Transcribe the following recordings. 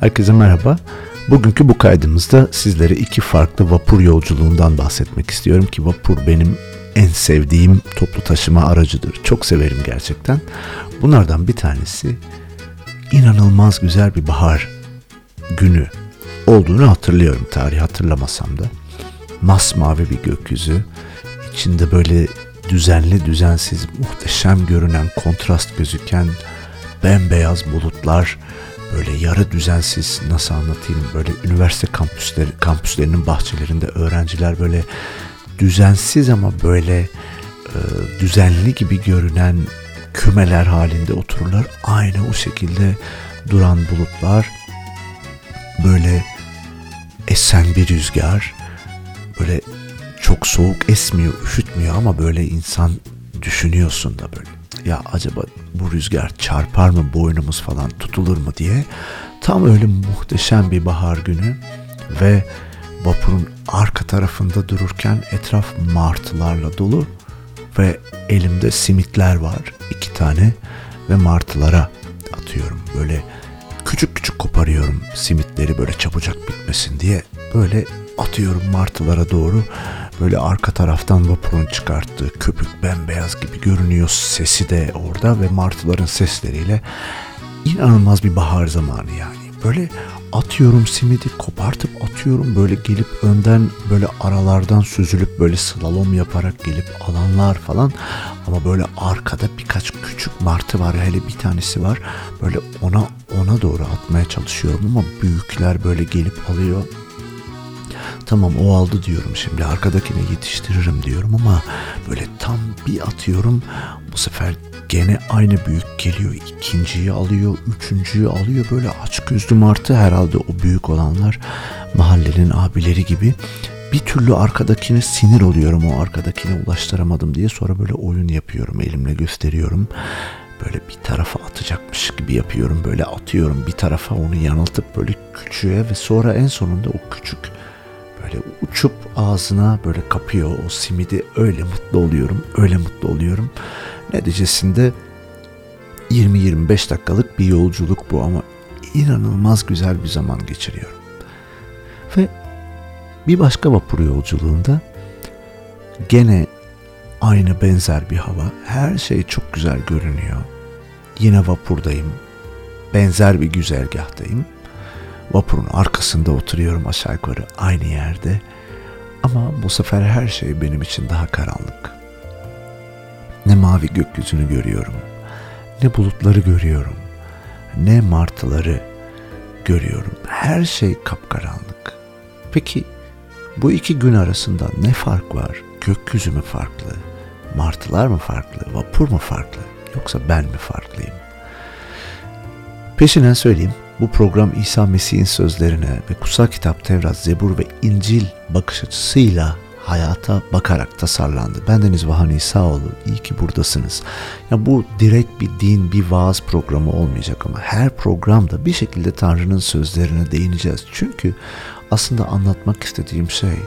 Herkese merhaba. Bugünkü bu kaydımızda sizlere iki farklı vapur yolculuğundan bahsetmek istiyorum ki vapur benim en sevdiğim toplu taşıma aracıdır. Çok severim gerçekten. Bunlardan bir tanesi inanılmaz güzel bir bahar günü olduğunu hatırlıyorum. Tarih hatırlamasam da. Masmavi bir gökyüzü. içinde böyle düzenli düzensiz muhteşem görünen kontrast gözüken bembeyaz bulutlar böyle yarı düzensiz nasıl anlatayım böyle üniversite kampüsleri kampüslerinin bahçelerinde öğrenciler böyle düzensiz ama böyle e, düzenli gibi görünen kümeler halinde otururlar. Aynı o şekilde duran bulutlar böyle esen bir rüzgar böyle çok soğuk esmiyor, üşütmüyor ama böyle insan düşünüyorsun da böyle. Ya acaba bu rüzgar çarpar mı boynumuz falan tutulur mu diye. Tam öyle muhteşem bir bahar günü ve vapurun arka tarafında dururken etraf martılarla dolu ve elimde simitler var iki tane ve martılara atıyorum. Böyle küçük küçük koparıyorum simitleri böyle çabucak bitmesin diye. Böyle atıyorum martılara doğru böyle arka taraftan vapurun çıkarttığı köpük bembeyaz gibi görünüyor. Sesi de orada ve martıların sesleriyle inanılmaz bir bahar zamanı yani. Böyle atıyorum simidi kopartıp atıyorum böyle gelip önden böyle aralardan süzülüp böyle slalom yaparak gelip alanlar falan. Ama böyle arkada birkaç küçük martı var hele bir tanesi var. Böyle ona ona doğru atmaya çalışıyorum ama büyükler böyle gelip alıyor Tamam o aldı diyorum şimdi arkadakine yetiştiririm diyorum ama böyle tam bir atıyorum bu sefer gene aynı büyük geliyor. ikinciyi alıyor, üçüncüyü alıyor. Böyle aç gözlü martı herhalde o büyük olanlar mahallenin abileri gibi. Bir türlü arkadakine sinir oluyorum o arkadakine ulaştıramadım diye. Sonra böyle oyun yapıyorum elimle gösteriyorum. Böyle bir tarafa atacakmış gibi yapıyorum. Böyle atıyorum bir tarafa onu yanıltıp böyle küçüğe ve sonra en sonunda o küçük böyle uçup ağzına böyle kapıyor o simidi. Öyle mutlu oluyorum öyle mutlu oluyorum. Neticesinde 20-25 dakikalık bir yolculuk bu ama inanılmaz güzel bir zaman geçiriyorum. Ve bir başka vapur yolculuğunda gene aynı benzer bir hava. Her şey çok güzel görünüyor. Yine vapurdayım. Benzer bir güzergahtayım Vapurun arkasında oturuyorum aşağı yukarı aynı yerde. Ama bu sefer her şey benim için daha karanlık. Ne mavi gökyüzünü görüyorum, ne bulutları görüyorum, ne martıları görüyorum. Her şey kapkaranlık. Peki bu iki gün arasında ne fark var? Gökyüzü mü farklı? Martılar mı farklı? Vapur mu farklı? Yoksa ben mi farklıyım? Peşinden söyleyeyim. Bu program İsa Mesih'in sözlerine ve kutsal kitap Tevrat, Zebur ve İncil bakış açısıyla hayata bakarak tasarlandı. Bendeniz Vahan İsaoğlu. İyi ki buradasınız. Ya bu direkt bir din, bir vaaz programı olmayacak ama her programda bir şekilde Tanrı'nın sözlerine değineceğiz. Çünkü aslında anlatmak istediğim şey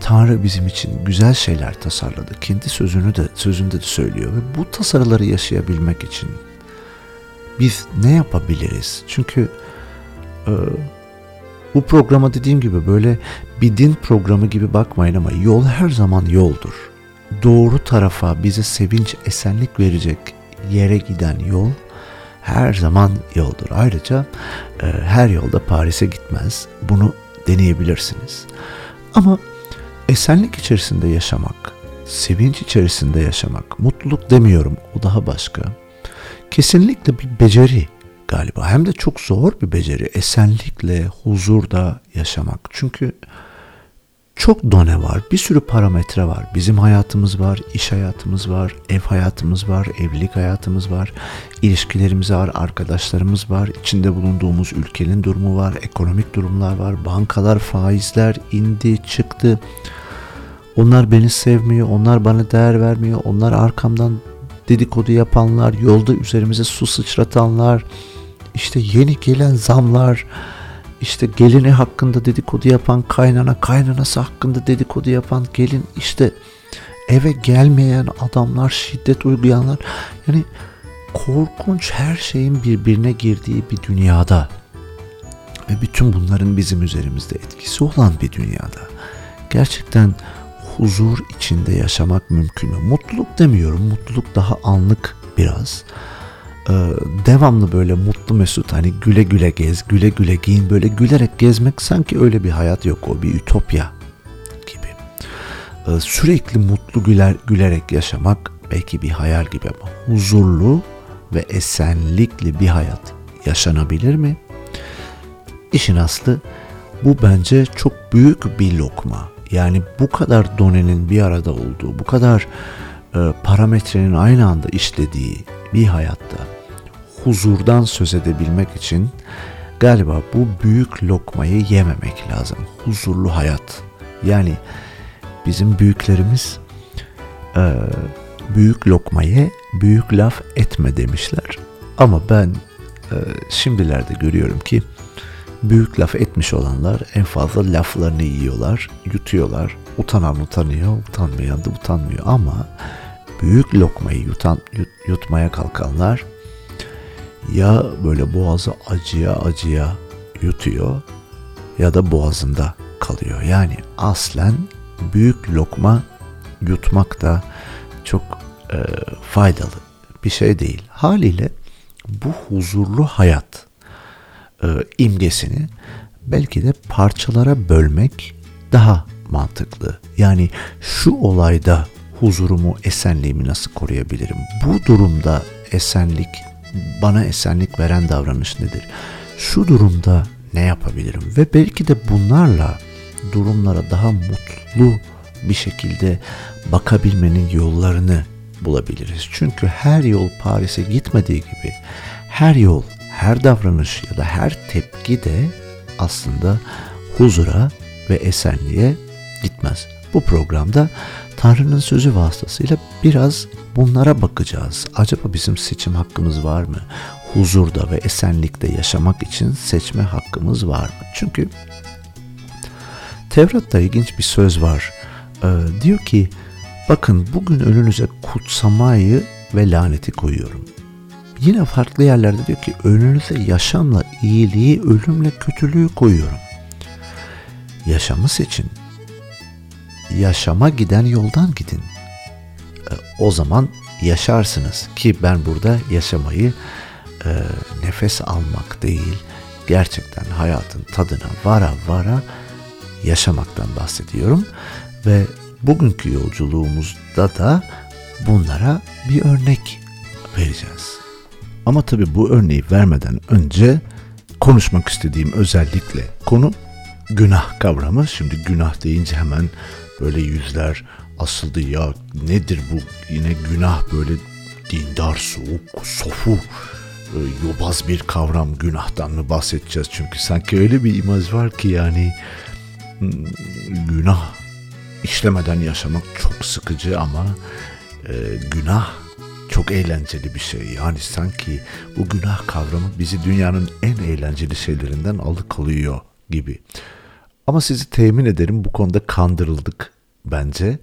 Tanrı bizim için güzel şeyler tasarladı. Kendi sözünü de sözünde de söylüyor ve bu tasarıları yaşayabilmek için biz ne yapabiliriz? Çünkü e, bu programa dediğim gibi böyle bir din programı gibi bakmayın ama yol her zaman yoldur. Doğru tarafa bize sevinç, esenlik verecek yere giden yol her zaman yoldur. Ayrıca e, her yolda Paris'e gitmez. Bunu deneyebilirsiniz. Ama esenlik içerisinde yaşamak, sevinç içerisinde yaşamak, mutluluk demiyorum o daha başka kesinlikle bir beceri galiba. Hem de çok zor bir beceri. Esenlikle, huzurda yaşamak. Çünkü çok done var. Bir sürü parametre var. Bizim hayatımız var, iş hayatımız var, ev hayatımız var, evlilik hayatımız var, ilişkilerimiz var, arkadaşlarımız var, içinde bulunduğumuz ülkenin durumu var, ekonomik durumlar var, bankalar, faizler indi, çıktı. Onlar beni sevmiyor, onlar bana değer vermiyor, onlar arkamdan dedikodu yapanlar, yolda üzerimize su sıçratanlar, işte yeni gelen zamlar, işte gelini hakkında dedikodu yapan kaynana, kaynanası hakkında dedikodu yapan gelin, işte eve gelmeyen adamlar, şiddet uygulayanlar. Yani korkunç her şeyin birbirine girdiği bir dünyada ve bütün bunların bizim üzerimizde etkisi olan bir dünyada gerçekten huzur içinde yaşamak mümkün mü? Mutluluk demiyorum. Mutluluk daha anlık biraz. Ee, devamlı böyle mutlu mesut hani güle güle gez, güle güle giyin böyle gülerek gezmek sanki öyle bir hayat yok o bir ütopya gibi. Ee, sürekli mutlu güler gülerek yaşamak belki bir hayal gibi ama huzurlu ve esenlikli bir hayat yaşanabilir mi? İşin aslı bu bence çok büyük bir lokma. Yani bu kadar donenin bir arada olduğu, bu kadar e, parametrenin aynı anda işlediği bir hayatta huzurdan söz edebilmek için galiba bu büyük lokmayı yememek lazım. Huzurlu hayat. Yani bizim büyüklerimiz e, büyük lokmayı büyük laf etme demişler. Ama ben e, şimdilerde görüyorum ki büyük laf etmiş olanlar en fazla laflarını yiyorlar, yutuyorlar. Utanan utanıyor, utanmayan da utanmıyor ama büyük lokmayı yutan, yut, yutmaya kalkanlar ya böyle boğazı acıya acıya yutuyor ya da boğazında kalıyor. Yani aslen büyük lokma yutmak da çok e, faydalı bir şey değil. Haliyle bu huzurlu hayat e, imgesini belki de parçalara bölmek daha mantıklı. Yani şu olayda huzurumu, esenliğimi nasıl koruyabilirim? Bu durumda esenlik, bana esenlik veren davranış nedir? Şu durumda ne yapabilirim? Ve belki de bunlarla durumlara daha mutlu bir şekilde bakabilmenin yollarını bulabiliriz. Çünkü her yol Paris'e gitmediği gibi her yol her davranış ya da her tepki de aslında huzura ve esenliğe gitmez. Bu programda Tanrı'nın sözü vasıtasıyla biraz bunlara bakacağız. Acaba bizim seçim hakkımız var mı? Huzurda ve esenlikte yaşamak için seçme hakkımız var mı? Çünkü Tevrat'ta ilginç bir söz var. Ee, diyor ki bakın bugün önünüze kutsamayı ve laneti koyuyorum. Yine farklı yerlerde diyor ki önünüze yaşamla iyiliği, ölümle kötülüğü koyuyorum. Yaşamı seçin. Yaşama giden yoldan gidin. E, o zaman yaşarsınız ki ben burada yaşamayı e, nefes almak değil, gerçekten hayatın tadına vara vara yaşamaktan bahsediyorum ve bugünkü yolculuğumuzda da bunlara bir örnek vereceğiz. Ama tabii bu örneği vermeden önce konuşmak istediğim özellikle konu günah kavramı. Şimdi günah deyince hemen böyle yüzler asıldı ya nedir bu yine günah böyle dindar soğuk sofu e, yobaz bir kavram günahtan mı bahsedeceğiz çünkü sanki öyle bir imaj var ki yani hmm, günah işlemeden yaşamak çok sıkıcı ama e, günah çok eğlenceli bir şey. Yani sanki bu günah kavramı bizi dünyanın en eğlenceli şeylerinden alıkalıyor gibi. Ama sizi temin ederim bu konuda kandırıldık bence.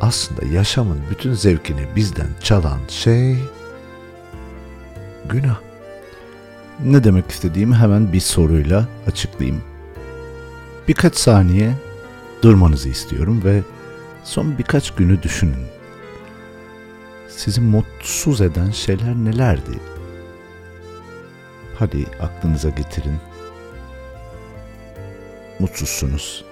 Aslında yaşamın bütün zevkini bizden çalan şey günah. Ne demek istediğimi hemen bir soruyla açıklayayım. Birkaç saniye durmanızı istiyorum ve son birkaç günü düşünün sizi mutsuz eden şeyler nelerdi? Hadi aklınıza getirin. Mutsuzsunuz.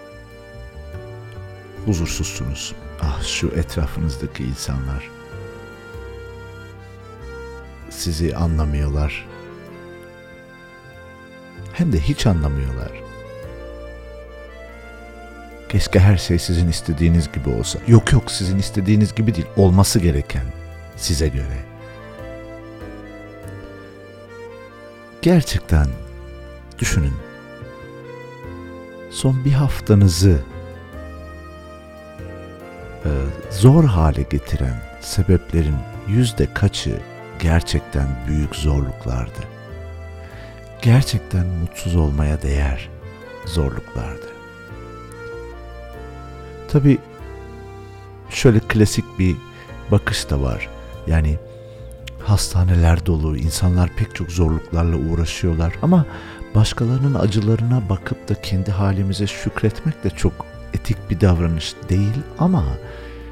Huzursuzsunuz. Ah şu etrafınızdaki insanlar. Sizi anlamıyorlar. Hem de hiç anlamıyorlar. Keşke her şey sizin istediğiniz gibi olsa. Yok yok sizin istediğiniz gibi değil. Olması gereken size göre. Gerçekten düşünün. Son bir haftanızı e, zor hale getiren sebeplerin yüzde kaçı gerçekten büyük zorluklardı. Gerçekten mutsuz olmaya değer zorluklardı. Tabi şöyle klasik bir bakış da var. Yani hastaneler dolu, insanlar pek çok zorluklarla uğraşıyorlar ama başkalarının acılarına bakıp da kendi halimize şükretmek de çok etik bir davranış değil ama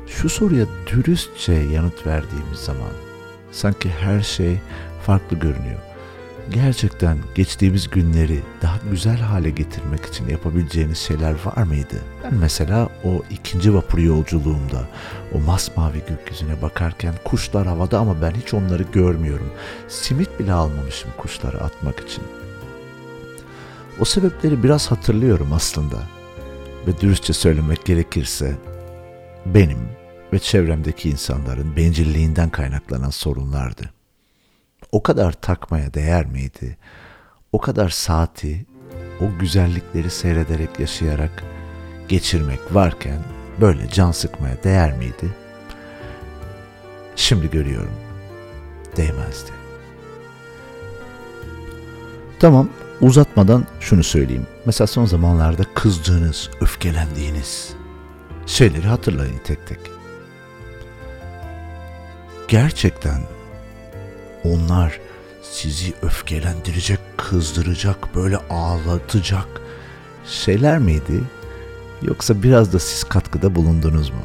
şu soruya dürüstçe yanıt verdiğimiz zaman sanki her şey farklı görünüyor. Gerçekten geçtiğimiz günleri daha güzel hale getirmek için yapabileceğiniz şeyler var mıydı? Ben mesela o ikinci vapur yolculuğumda o masmavi gökyüzüne bakarken kuşlar havada ama ben hiç onları görmüyorum. Simit bile almamışım kuşlara atmak için. O sebepleri biraz hatırlıyorum aslında. Ve dürüstçe söylemek gerekirse benim ve çevremdeki insanların bencilliğinden kaynaklanan sorunlardı. O kadar takmaya değer miydi? O kadar saati o güzellikleri seyrederek yaşayarak geçirmek varken böyle can sıkmaya değer miydi? Şimdi görüyorum. Değmezdi. Tamam, uzatmadan şunu söyleyeyim. Mesela son zamanlarda kızdığınız, öfkelendiğiniz şeyleri hatırlayın tek tek. Gerçekten onlar sizi öfkelendirecek, kızdıracak, böyle ağlatacak şeyler miydi? Yoksa biraz da siz katkıda bulundunuz mu?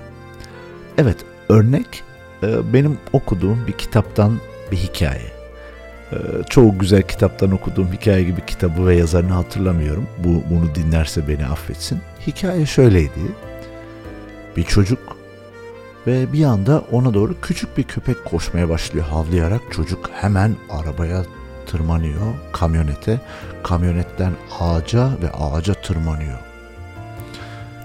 Evet, örnek e, benim okuduğum bir kitaptan bir hikaye. E, çoğu güzel kitaptan okuduğum hikaye gibi kitabı ve yazarını hatırlamıyorum. Bu bunu dinlerse beni affetsin. Hikaye şöyleydi. Bir çocuk ve bir anda ona doğru küçük bir köpek koşmaya başlıyor havlayarak. Çocuk hemen arabaya tırmanıyor, kamyonete. Kamyonetten ağaca ve ağaca tırmanıyor.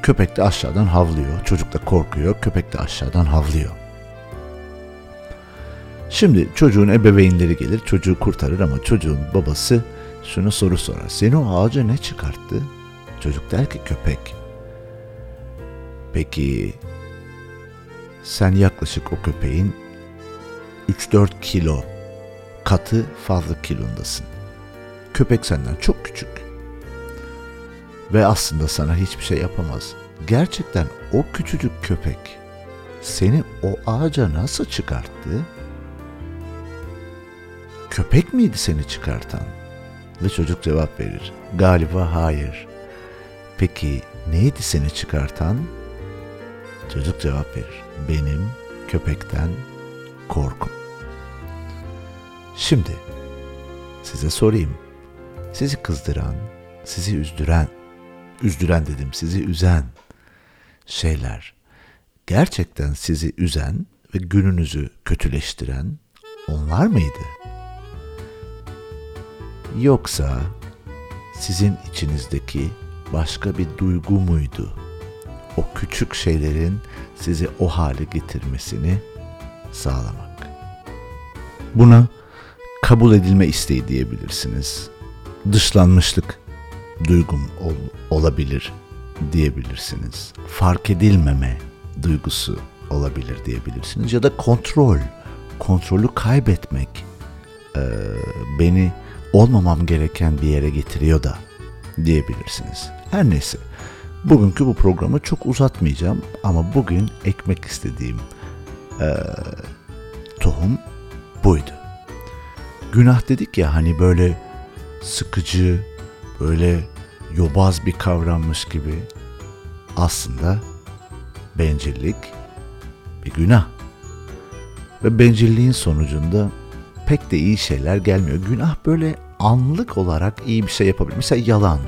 Köpek de aşağıdan havlıyor. Çocuk da korkuyor. Köpek de aşağıdan havlıyor. Şimdi çocuğun ebeveynleri gelir, çocuğu kurtarır ama çocuğun babası şunu soru sorar. Seni o ağaca ne çıkarttı? Çocuk der ki köpek. Peki sen yaklaşık o köpeğin 3-4 kilo katı fazla kilondasın. Köpek senden çok küçük. Ve aslında sana hiçbir şey yapamaz. Gerçekten o küçücük köpek seni o ağaca nasıl çıkarttı? Köpek miydi seni çıkartan? Ve çocuk cevap verir. Galiba hayır. Peki neydi seni çıkartan? Çocuk cevap verir. Benim köpekten korkum. Şimdi size sorayım. Sizi kızdıran, sizi üzdüren, üzdüren dedim sizi üzen şeyler gerçekten sizi üzen ve gününüzü kötüleştiren onlar mıydı? Yoksa sizin içinizdeki başka bir duygu muydu? O küçük şeylerin sizi o hale getirmesini sağlamak. Buna kabul edilme isteği diyebilirsiniz. Dışlanmışlık duygum ol, olabilir diyebilirsiniz. Fark edilmeme duygusu olabilir diyebilirsiniz. Ya da kontrol, kontrolü kaybetmek e, beni olmamam gereken bir yere getiriyor da diyebilirsiniz. Her neyse. Bugünkü bu programı çok uzatmayacağım ama bugün ekmek istediğim e, tohum buydu. Günah dedik ya hani böyle sıkıcı, böyle yobaz bir kavrammış gibi aslında bencillik bir günah. Ve bencilliğin sonucunda pek de iyi şeyler gelmiyor. Günah böyle anlık olarak iyi bir şey yapabilir. Mesela yalan.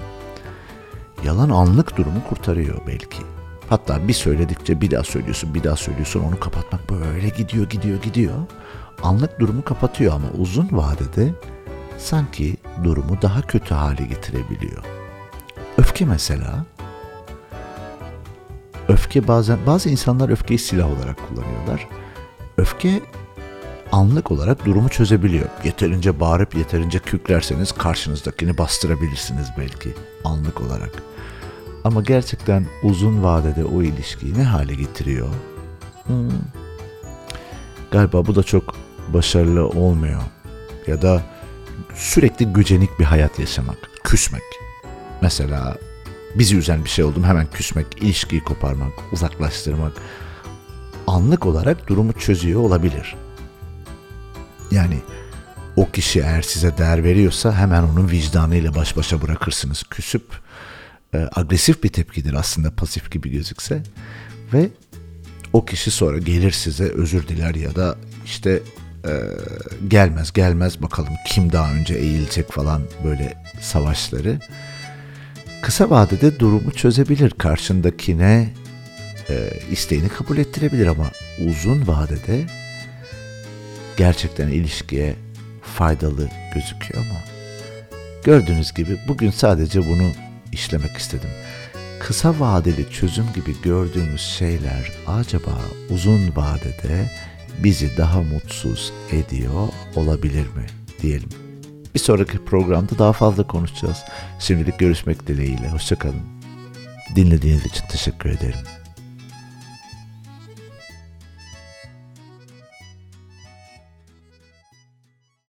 Yalan anlık durumu kurtarıyor belki. Hatta bir söyledikçe bir daha söylüyorsun, bir daha söylüyorsun onu kapatmak böyle gidiyor, gidiyor, gidiyor. Anlık durumu kapatıyor ama uzun vadede sanki durumu daha kötü hale getirebiliyor. Öfke mesela. Öfke bazen bazı insanlar öfkeyi silah olarak kullanıyorlar. Öfke anlık olarak durumu çözebiliyor. Yeterince bağırıp yeterince küklerseniz karşınızdakini bastırabilirsiniz belki anlık olarak. Ama gerçekten uzun vadede o ilişkiyi ne hale getiriyor? Hmm. Galiba bu da çok başarılı olmuyor. Ya da sürekli gücenik bir hayat yaşamak, küsmek. Mesela bizi üzen bir şey oldu hemen küsmek, ilişkiyi koparmak, uzaklaştırmak anlık olarak durumu çözüyor olabilir. Yani o kişi eğer size değer veriyorsa hemen onun vicdanıyla baş başa bırakırsınız. Küsüp e, agresif bir tepkidir aslında pasif gibi gözükse. Ve o kişi sonra gelir size özür diler ya da işte e, gelmez gelmez bakalım kim daha önce eğilecek falan böyle savaşları. Kısa vadede durumu çözebilir. Karşındakine e, isteğini kabul ettirebilir ama uzun vadede gerçekten ilişkiye faydalı gözüküyor ama gördüğünüz gibi bugün sadece bunu işlemek istedim. Kısa vadeli çözüm gibi gördüğümüz şeyler acaba uzun vadede bizi daha mutsuz ediyor olabilir mi diyelim. Bir sonraki programda daha fazla konuşacağız. Şimdilik görüşmek dileğiyle. Hoşçakalın. Dinlediğiniz için teşekkür ederim.